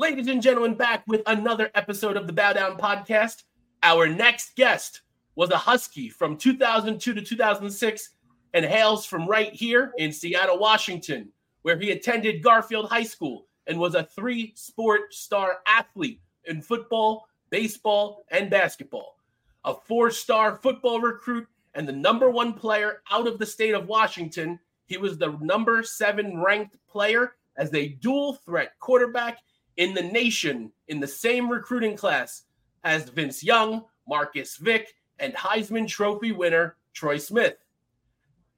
Ladies and gentlemen, back with another episode of the Bow Down Podcast. Our next guest was a Husky from 2002 to 2006 and hails from right here in Seattle, Washington, where he attended Garfield High School and was a three sport star athlete in football, baseball, and basketball. A four star football recruit and the number one player out of the state of Washington. He was the number seven ranked player as a dual threat quarterback in the nation in the same recruiting class as Vince Young, Marcus Vick, and Heisman Trophy winner Troy Smith.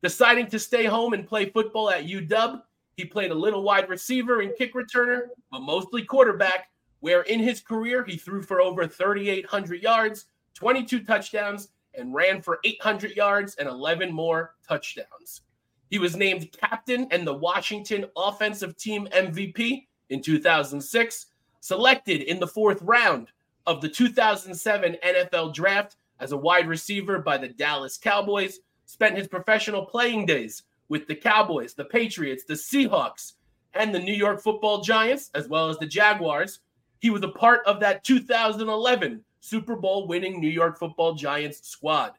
Deciding to stay home and play football at UW, he played a little wide receiver and kick returner, but mostly quarterback, where in his career he threw for over 3,800 yards, 22 touchdowns, and ran for 800 yards and 11 more touchdowns. He was named captain and the Washington offensive team MVP in 2006, selected in the fourth round of the 2007 NFL draft as a wide receiver by the Dallas Cowboys, spent his professional playing days with the Cowboys, the Patriots, the Seahawks, and the New York football Giants, as well as the Jaguars. He was a part of that 2011 Super Bowl winning New York football Giants squad.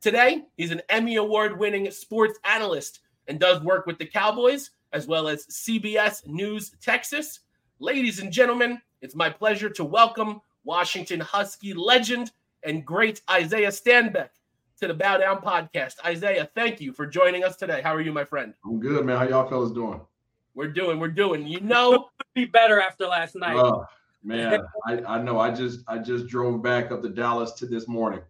Today, he's an Emmy Award winning sports analyst and does work with the Cowboys as well as CBS News Texas. Ladies and gentlemen, it's my pleasure to welcome Washington Husky legend and great Isaiah Stanback to the Bow Down podcast. Isaiah, thank you for joining us today. How are you, my friend? I'm good, man. How y'all fellas doing? We're doing, we're doing. You know, be better after last night. Uh, man, I, I know. I just I just drove back up to Dallas to this morning.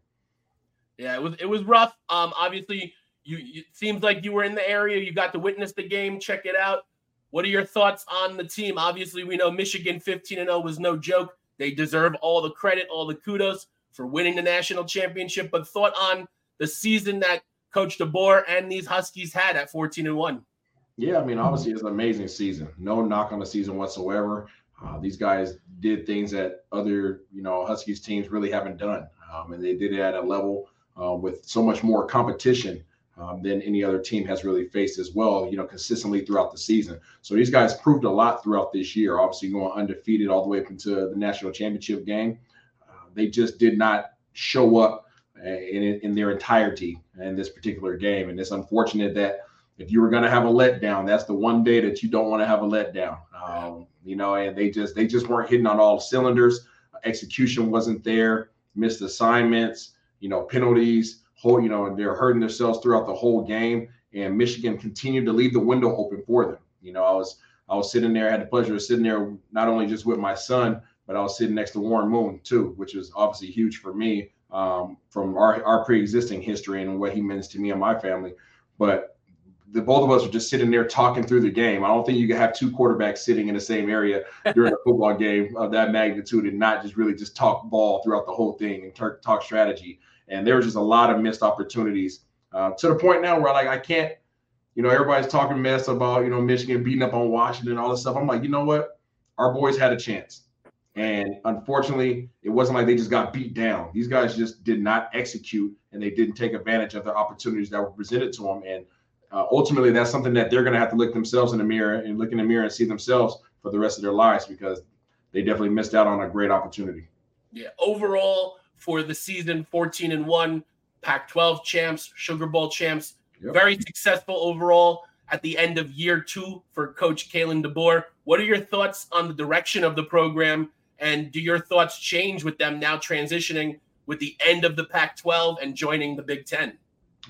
Yeah, it was it was rough. Um, obviously, you it seems like you were in the area. You got to witness the game. Check it out. What are your thoughts on the team? Obviously, we know Michigan 15 and 0 was no joke. They deserve all the credit, all the kudos for winning the national championship. But thought on the season that Coach DeBoer and these Huskies had at 14 and 1. Yeah, I mean, obviously it's an amazing season. No knock on the season whatsoever. Uh, these guys did things that other, you know, Huskies teams really haven't done, um, and they did it at a level uh, with so much more competition um, than any other team has really faced as well. You know, consistently throughout the season. So these guys proved a lot throughout this year. Obviously, going undefeated all the way up into the national championship game. Uh, they just did not show up uh, in, in their entirety in this particular game, and it's unfortunate that if you were going to have a letdown, that's the one day that you don't want to have a letdown. Um, you know, and they just they just weren't hitting on all cylinders. Execution wasn't there. Missed assignments. You know, penalties. Whole, you know, they're hurting themselves throughout the whole game. And Michigan continued to leave the window open for them. You know, I was I was sitting there, I had the pleasure of sitting there not only just with my son, but I was sitting next to Warren Moon too, which was obviously huge for me um, from our, our pre-existing history and what he means to me and my family. But the both of us are just sitting there talking through the game. I don't think you can have two quarterbacks sitting in the same area during a football game of that magnitude and not just really just talk ball throughout the whole thing and talk strategy. And there was just a lot of missed opportunities uh, to the point now where like I can't, you know, everybody's talking mess about you know Michigan beating up on Washington and all this stuff. I'm like, you know what? Our boys had a chance. And unfortunately, it wasn't like they just got beat down. These guys just did not execute and they didn't take advantage of the opportunities that were presented to them. And uh, ultimately that's something that they're going to have to look themselves in the mirror and look in the mirror and see themselves for the rest of their lives because they definitely missed out on a great opportunity. Yeah, overall for the season 14 and 1, Pac 12 champs, Sugar Bowl champs, yep. very successful overall at the end of year two for Coach Kalen DeBoer. What are your thoughts on the direction of the program? And do your thoughts change with them now transitioning with the end of the Pac 12 and joining the Big Ten?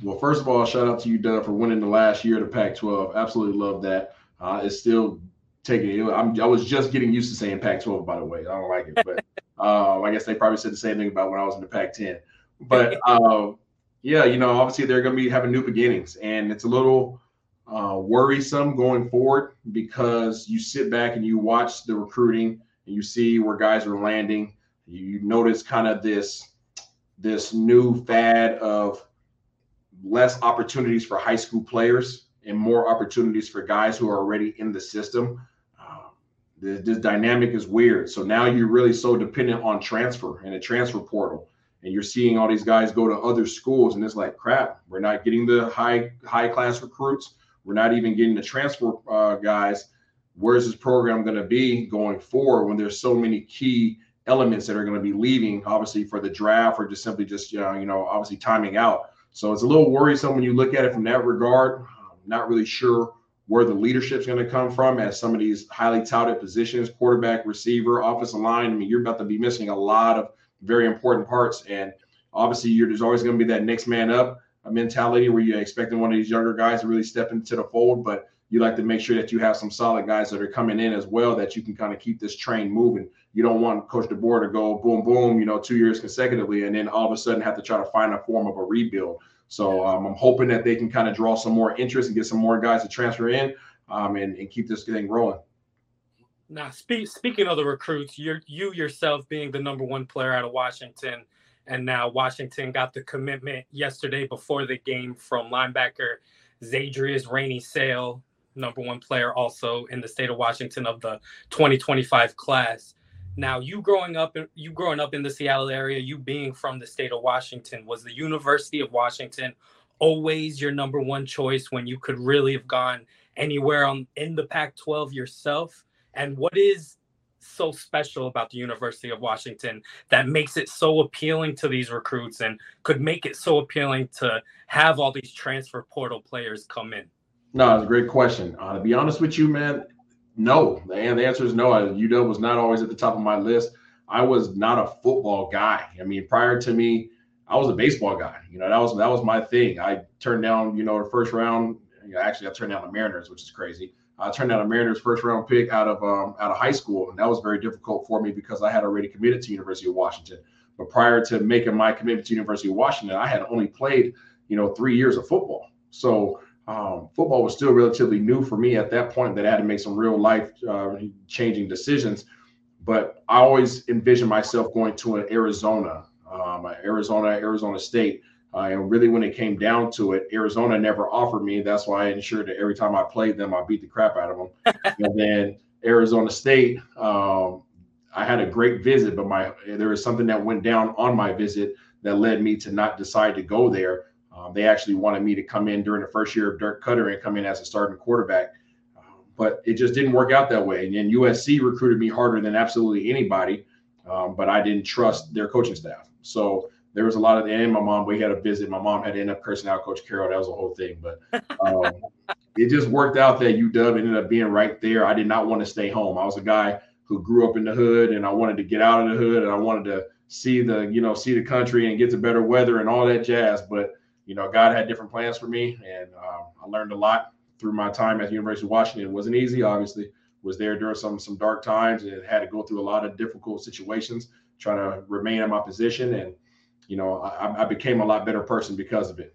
Well, first of all, shout out to you, Doug, for winning the last year of the Pac-12. Absolutely love that. Uh, it's still taking it. I'm, I was just getting used to saying Pac-12, by the way. I don't like it, but uh, I guess they probably said the same thing about when I was in the Pac-10. But uh, yeah, you know, obviously they're going to be having new beginnings, and it's a little uh, worrisome going forward because you sit back and you watch the recruiting and you see where guys are landing, you notice kind of this this new fad of less opportunities for high school players and more opportunities for guys who are already in the system. This, this dynamic is weird. So now you're really so dependent on transfer and a transfer portal. And you're seeing all these guys go to other schools and it's like crap we're not getting the high high class recruits. We're not even getting the transfer uh, guys. Where's this program going to be going forward when there's so many key elements that are going to be leaving obviously for the draft or just simply just uh, you know obviously timing out? So it's a little worrisome when you look at it from that regard. I'm not really sure where the leadership's going to come from at some of these highly touted positions quarterback receiver offensive line i mean you're about to be missing a lot of very important parts. And obviously, there's always going to be that next man up mentality where you're expecting one of these younger guys to really step into the fold, but you like to make sure that you have some solid guys that are coming in as well that you can kind of keep this train moving. You don't want Coach DeBoer to go boom, boom, you know, two years consecutively, and then all of a sudden have to try to find a form of a rebuild. So um, I'm hoping that they can kind of draw some more interest and get some more guys to transfer in um, and, and keep this thing rolling. Now, speak, speaking of the recruits, you you yourself being the number one player out of Washington, and now Washington got the commitment yesterday before the game from linebacker Zaydrius Rainey Sale, number one player also in the state of Washington of the 2025 class. Now, you growing up, you growing up in the Seattle area, you being from the state of Washington, was the University of Washington always your number one choice when you could really have gone anywhere on in the Pac-12 yourself? And what is so special about the University of Washington that makes it so appealing to these recruits and could make it so appealing to have all these transfer portal players come in? No, it's a great question. Uh, to be honest with you, man, no. And the answer is no. I, UW was not always at the top of my list. I was not a football guy. I mean, prior to me, I was a baseball guy. You know, that was that was my thing. I turned down, you know, the first round. Actually, I turned down the Mariners, which is crazy. I turned down a Mariners first round pick out of um, out of high school, and that was very difficult for me because I had already committed to University of Washington. But prior to making my commitment to University of Washington, I had only played, you know, three years of football. So um, football was still relatively new for me at that point. That I had to make some real life uh, changing decisions. But I always envisioned myself going to an Arizona, um, Arizona, Arizona State uh, and really, when it came down to it, Arizona never offered me. That's why I ensured that every time I played them, I beat the crap out of them. and then Arizona State, um, I had a great visit, but my there was something that went down on my visit that led me to not decide to go there. Um, they actually wanted me to come in during the first year of Dirk Koetter and come in as a starting quarterback, um, but it just didn't work out that way. And then USC recruited me harder than absolutely anybody, um, but I didn't trust their coaching staff. So there was a lot of and my mom we had a visit. My mom had to end up cursing out coach carroll. That was a whole thing. But um, it just worked out that uw ended up being right there. I did not want to stay home. I was a guy who grew up in the hood and i wanted to get out of the hood and i wanted to see the you know see the country and get to better weather and all that jazz. But you know god had different plans for me and um, i learned a lot through my time at the university of washington it wasn't easy obviously was there during some some dark times and had to go through a lot of difficult situations trying to remain in my position and you know, I, I became a lot better person because of it.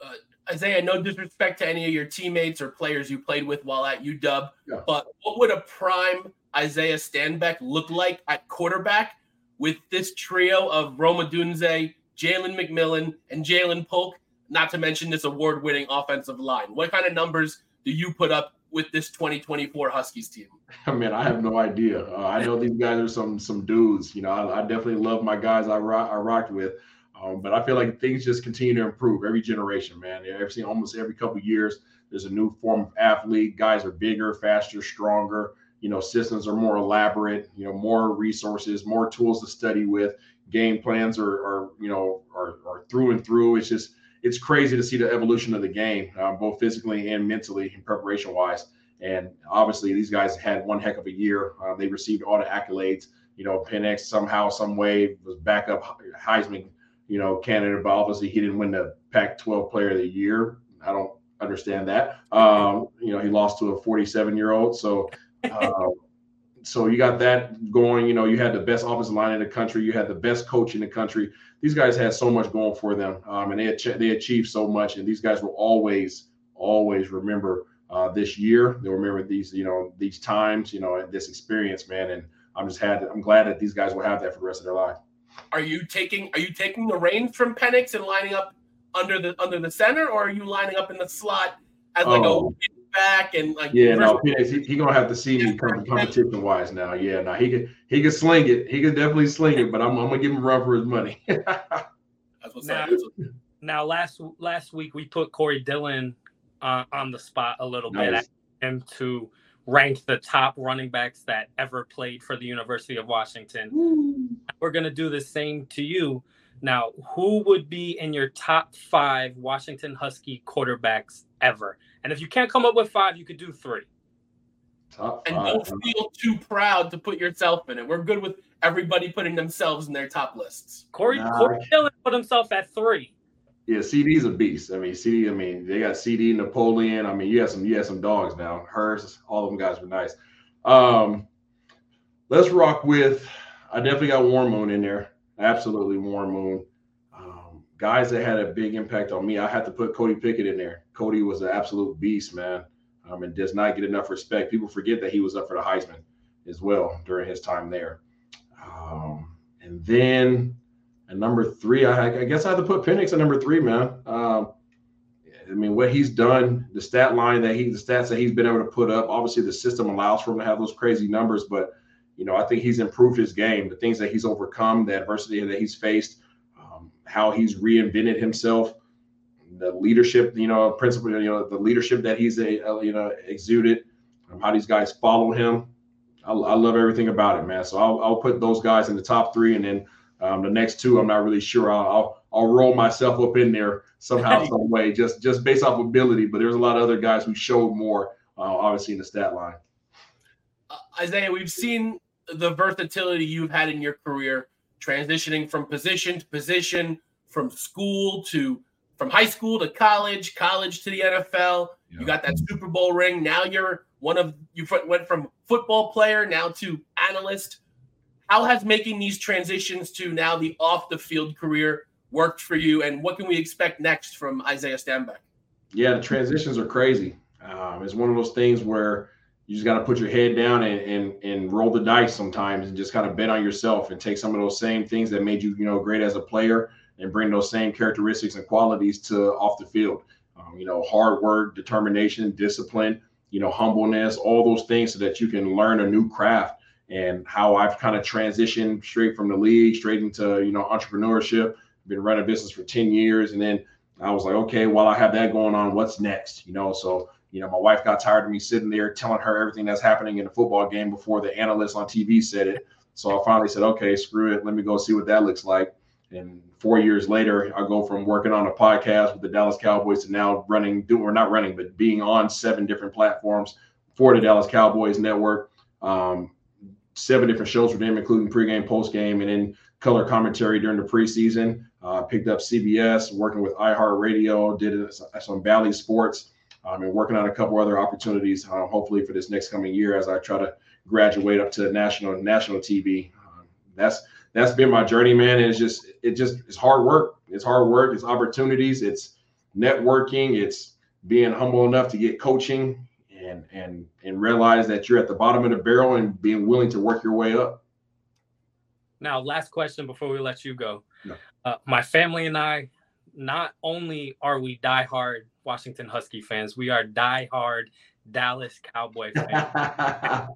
Uh, Isaiah, no disrespect to any of your teammates or players you played with while at UW, yeah. but what would a prime Isaiah Stanback look like at quarterback with this trio of Rome Odunze, Jalen McMillan, and Ja'Lynn Polk, not to mention this award winning offensive line? What kind of numbers do you put up with this 2024 Huskies team? I mean, I have no idea. Uh, I know these guys are some some dudes. You know, I, I definitely love my guys I, I rocked with, um, but I feel like things just continue to improve every generation. Man, seen almost every couple years there's a new form of athlete. Guys are bigger, faster, stronger. You know, systems are more elaborate. You know, more resources, more tools to study with. Game plans are, are you know, are, are through and through. It's just it's crazy to see the evolution of the game, uh, both physically and mentally and preparation wise. And obviously, these guys had one heck of a year. Uh, they received all the accolades. You know, Penix somehow, some way was backup Heisman, you know, candidate, but obviously he didn't win the Pac-12 Player of the Year. I don't understand that. Um, you know, he lost to a 47-year-old. So, uh, so you got that going. You know, you had the best offensive line in the country. You had the best coach in the country these guys had so much going for them, um, and they they achieved so much. And these guys will always, always remember uh, this year. They'll remember these, you know, these times, you know, this experience, man. And I'm just had, I'm glad that these guys will have that for the rest of their life. Are you taking, are you taking the reins from Penix and lining up under the under the center, or are you lining up in the slot as like oh. a back and like? Yeah, no, Penix, he, he, gonna have to see me competition wise now. Yeah, now he can he can sling it. He can definitely sling it, but I'm, I'm gonna give him a run for his money. That's what's now, now, last last week we put Corey Dillon uh, on the spot a little nice. bit, him to rank the top running backs that ever played for the University of Washington. Ooh. We're gonna do the same to you. Now, who would be in your top five Washington Husky quarterbacks ever? And if you can't come up with five, you could do three. Top and don't feel too proud to put yourself in it. We're good with everybody putting themselves in their top lists. Corey, nah. Corey Dillon put himself at three. Yeah, CD's a beast. I mean, CD. I mean, they got CD, Napoleon. I mean, you have some, you have some dogs now. Hurst, all of them guys were nice. Um, let's rock with. I definitely got Warren Moon in there. Absolutely, Warren Moon. Guys that had a big impact on me. I had to put Cody Pickett in there. Cody was an absolute beast, man, um, and does not get enough respect. People forget that he was up for the Heisman as well during his time there. Um, and then and number three, I, I, guess I had to put Penix at number three, man. Um, I mean, what he's done, the stat line that he, the stats that he's been able to put up. Obviously, the system allows for him to have those crazy numbers, but you know, I think he's improved his game. The things that he's overcome, the adversity that he's faced, how he's reinvented himself, the leadership, you know, principle, you know, the leadership that he's a, you know exuded, um, how these guys follow him. I, I, love everything about it, man. So I'll, I'll put those guys in the top three, and then um, the next two, I'm not really sure. I'll, I'll, I'll roll myself up in there somehow, some way, just just based off ability. But there's a lot of other guys who showed more, uh, obviously in the stat line. Uh, Isaiah, we've seen the versatility you've had in your career, transitioning from position to position, from school to from high school to college, college to the NFL. Yeah. You got that Super Bowl ring. Now you're one of you went from football player now to analyst. How has making these transitions to now the off the field career worked for you, and what can we expect next from Isaiah Stanback? Yeah, the transitions are crazy. Um, it's one of those things where you just got to put your head down and, and and roll the dice sometimes and just kind of bet on yourself and take some of those same things that made you you know great as a player and bring those same characteristics and qualities to off the field. Um, you know hard work determination discipline you know humbleness all those things so that you can learn a new craft. And how i've kind of transitioned straight from the league straight into you know entrepreneurship been running business for 10 years. And then i was like okay while i have that going on what's next? You know so you know, my wife got tired of me sitting there telling her everything that's happening in the football game before the analyst on TV said it. So I finally said, okay, screw it. Let me go see what that looks like. And four years later, I go from working on a podcast with the Dallas Cowboys to now running, doing or not running, but being on seven different platforms for the Dallas Cowboys network. Um, seven different shows for them, including pregame, postgame, and then color commentary during the preseason. Uh, picked up CBS, working with iHeartRadio, did some Bally Sports um, and working on a couple other opportunities, uh, hopefully for this next coming year as I try to graduate up to national national TV. Um, that's that's been my journey, man. And it's just it just it's hard work. It's hard work. It's opportunities. It's networking. It's being humble enough to get coaching and and and realize that you're at the bottom of the barrel and being willing to work your way up. Now, last question before we let you go. No. Uh, my family and I, not only are we diehard Washington Husky fans. We are die-hard Dallas Cowboy fans. I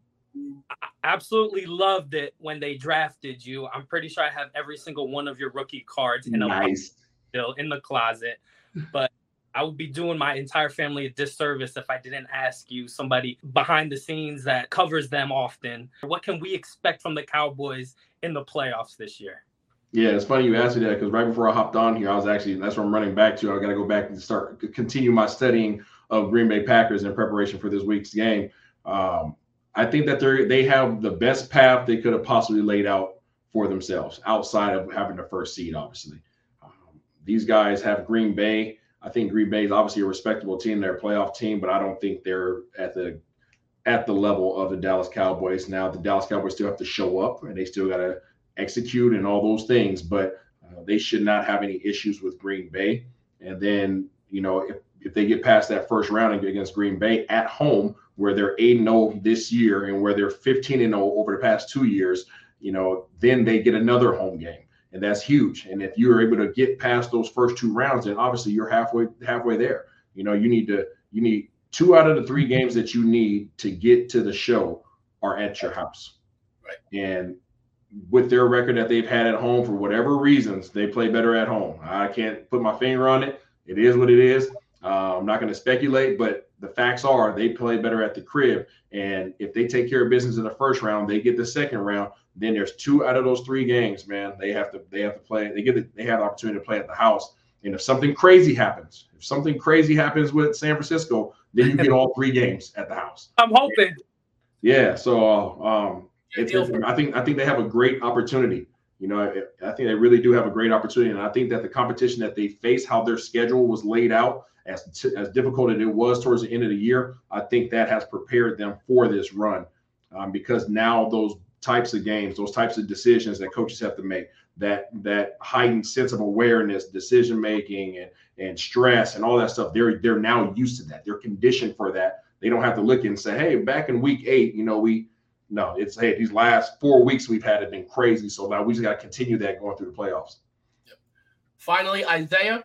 absolutely loved it when they drafted you. I'm pretty sure I have every single one of your rookie cards in a nice. still in the closet. But I would be doing my entire family a disservice if I didn't ask you, somebody behind the scenes that covers them often. What can we expect from the Cowboys in the playoffs this year? Yeah, it's funny you asked me that because right before I hopped on here, I was actually that's what I'm running back to. I got to go back and start continue my studying of Green Bay Packers in preparation for this week's game. Um, I think that they they have the best path they could have possibly laid out for themselves outside of having the first seed. Obviously, um, these guys have Green Bay. I think Green Bay is obviously a respectable team. They're a playoff team, but I don't think they're at the at the level of the Dallas Cowboys. Now the Dallas Cowboys still have to show up, and they still got to execute and all those things, but uh, they should not have any issues with Green Bay. And then, you know, if if they get past that first round against Green Bay at home, where they're 8 0 this year and where they're 15 0 over the past two years, you know, then they get another home game. And that's huge. And if you're able to get past those first two rounds, then obviously you're halfway halfway there. You know, you need to you need two out of the three games that you need to get to the show are at your house. Right. And with their record that they've had at home for whatever reasons, they play better at home. I can't put my finger on it. It is what it is. Uh, I'm not going to speculate, but the facts are they play better at the crib. And if they take care of business in the first round, they get the second round. Then there's two out of those three games, man. They have to they have to play. They get the, they have the opportunity to play at the house. And if something crazy happens, if something crazy happens with San Francisco, then you get all three games at the house. I'm hoping. Yeah. So um, it's, I think I think they have a great opportunity. You know, I, I think they really do have a great opportunity, and I think that the competition that they face, how their schedule was laid out, as t- as difficult as it was towards the end of the year, I think that has prepared them for this run, um, because now those types of games, those types of decisions that coaches have to make, that that heightened sense of awareness, decision making, and and stress and all that stuff, they're they're now used to that. They're conditioned for that. They don't have to look and say, hey, back in week eight, you know, we no, it's hey, these last four weeks we've had have been crazy. So now we just got to continue that going through the playoffs. Yep. Finally, Isaiah,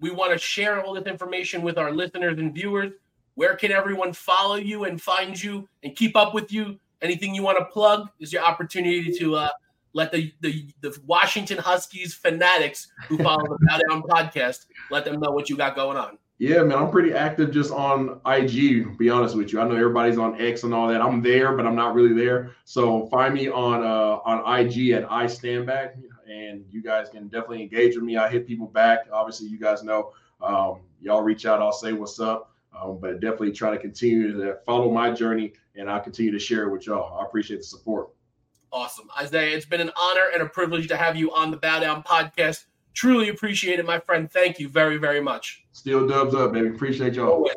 we want to share all this information with our listeners and viewers. Where can everyone follow you and find you and keep up with you? Anything you want to plug is your opportunity to uh, let the, the the Washington Huskies fanatics who follow the Down podcast let them know what you got going on. Yeah, man, I'm pretty active just on IG. Be honest with you, I know everybody's on X and all that. I'm there, but I'm not really there. So find me on uh, on IG at I Stand Back, and you guys can definitely engage with me. I hit people back. Obviously, you guys know. Um, y'all reach out. I'll say what's up. Um, but definitely try to continue to follow my journey, and I'll continue to share it with y'all. I appreciate the support. Awesome, Isaiah. It's been an honor and a privilege to have you on the Bow Down podcast. Truly appreciate it, my friend. Thank you very, very much. Still dubs up, baby. Appreciate y'all.